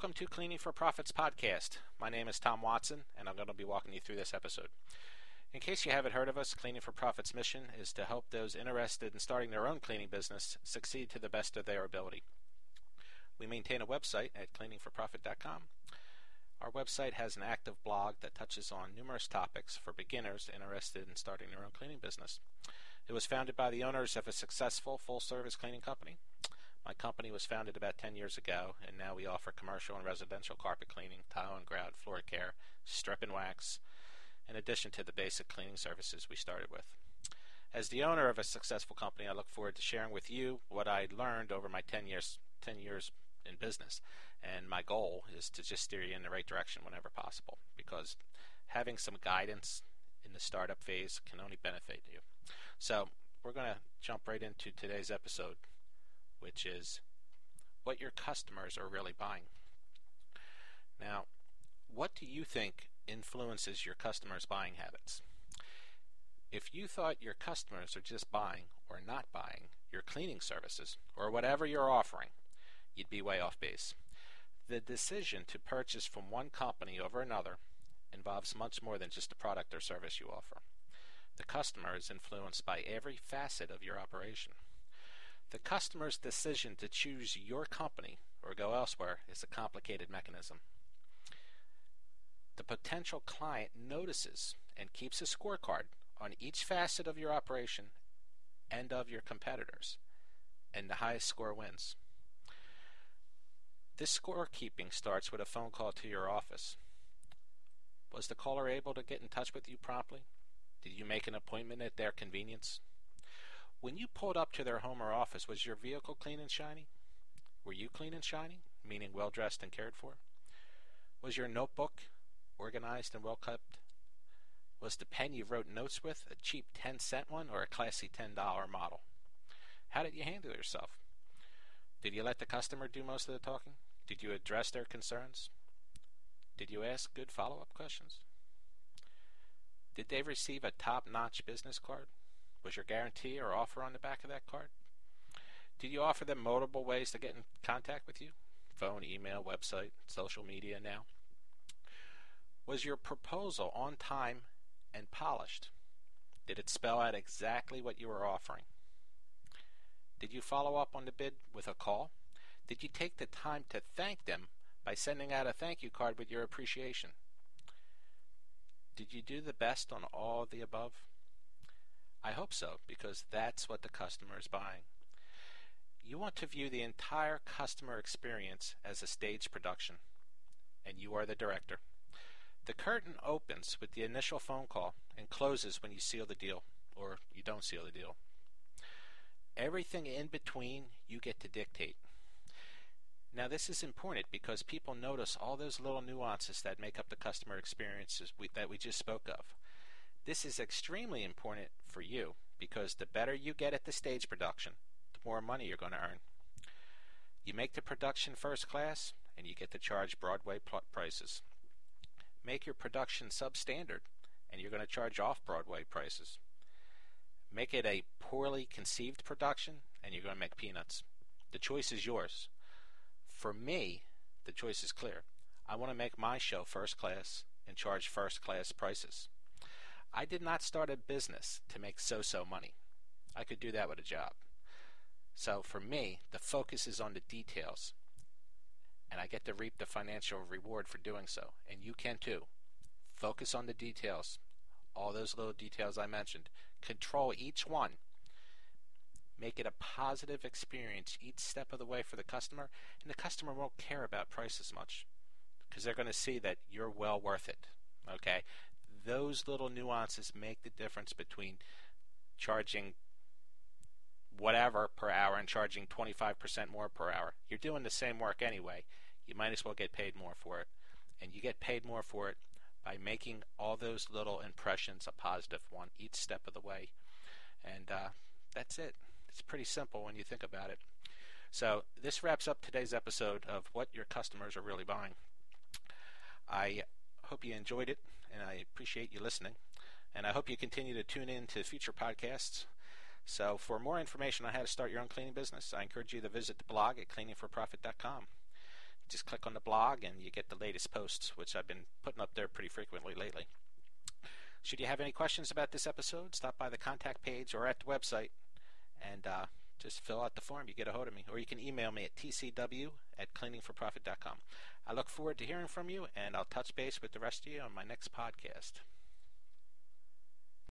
Welcome to Cleaning for Profits podcast. My name is Tom Watson, and I'm going to be walking you through this episode. In case you haven't heard of us, Cleaning for Profits' mission is to help those interested in starting their own cleaning business succeed to the best of their ability. We maintain a website at cleaningforprofit.com. Our website has an active blog that touches on numerous topics for beginners interested in starting their own cleaning business. It was founded by the owners of a successful full service cleaning company my company was founded about 10 years ago, and now we offer commercial and residential carpet cleaning, tile and grout, floor care, strip and wax, in addition to the basic cleaning services we started with. As the owner of a successful company, I look forward to sharing with you what I learned over my 10 years 10 years in business. And my goal is to just steer you in the right direction whenever possible because having some guidance in the startup phase can only benefit you. So, we're going to jump right into today's episode which is what your customers are really buying. Now, what do you think influences your customers' buying habits? If you thought your customers are just buying or not buying your cleaning services or whatever you're offering, you'd be way off base. The decision to purchase from one company over another involves much more than just the product or service you offer. The customer is influenced by every facet of your operation. The customer's decision to choose your company or go elsewhere is a complicated mechanism. The potential client notices and keeps a scorecard on each facet of your operation and of your competitors, and the highest score wins. This scorekeeping starts with a phone call to your office. Was the caller able to get in touch with you promptly? Did you make an appointment at their convenience? When you pulled up to their home or office, was your vehicle clean and shiny? Were you clean and shiny, meaning well dressed and cared for? Was your notebook organized and well kept? Was the pen you wrote notes with a cheap 10 cent one or a classy $10 model? How did you handle yourself? Did you let the customer do most of the talking? Did you address their concerns? Did you ask good follow up questions? Did they receive a top notch business card? Was your guarantee or offer on the back of that card? Did you offer them multiple ways to get in contact with you? Phone, email, website, social media now? Was your proposal on time and polished? Did it spell out exactly what you were offering? Did you follow up on the bid with a call? Did you take the time to thank them by sending out a thank you card with your appreciation? Did you do the best on all the above? I hope so, because that's what the customer is buying. You want to view the entire customer experience as a stage production, and you are the director. The curtain opens with the initial phone call and closes when you seal the deal, or you don't seal the deal. Everything in between you get to dictate. Now, this is important because people notice all those little nuances that make up the customer experiences we, that we just spoke of. This is extremely important for you because the better you get at the stage production, the more money you're going to earn. You make the production first class and you get to charge Broadway prices. Make your production substandard and you're going to charge off Broadway prices. Make it a poorly conceived production and you're going to make peanuts. The choice is yours. For me, the choice is clear. I want to make my show first class and charge first class prices. I did not start a business to make so so money. I could do that with a job. So for me, the focus is on the details. And I get to reap the financial reward for doing so. And you can too. Focus on the details. All those little details I mentioned. Control each one. Make it a positive experience each step of the way for the customer. And the customer won't care about price as much because they're going to see that you're well worth it. Okay? Those little nuances make the difference between charging whatever per hour and charging 25% more per hour. You're doing the same work anyway. You might as well get paid more for it. And you get paid more for it by making all those little impressions a positive one each step of the way. And uh, that's it. It's pretty simple when you think about it. So, this wraps up today's episode of What Your Customers Are Really Buying. I hope you enjoyed it and I appreciate you listening. And I hope you continue to tune in to future podcasts. So, for more information on how to start your own cleaning business, I encourage you to visit the blog at cleaningforprofit.com. Just click on the blog and you get the latest posts, which I've been putting up there pretty frequently lately. Should you have any questions about this episode, stop by the contact page or at the website and uh, just fill out the form. You get a hold of me. Or you can email me at tcw at cleaningforprofit.com. I look forward to hearing from you, and I'll touch base with the rest of you on my next podcast.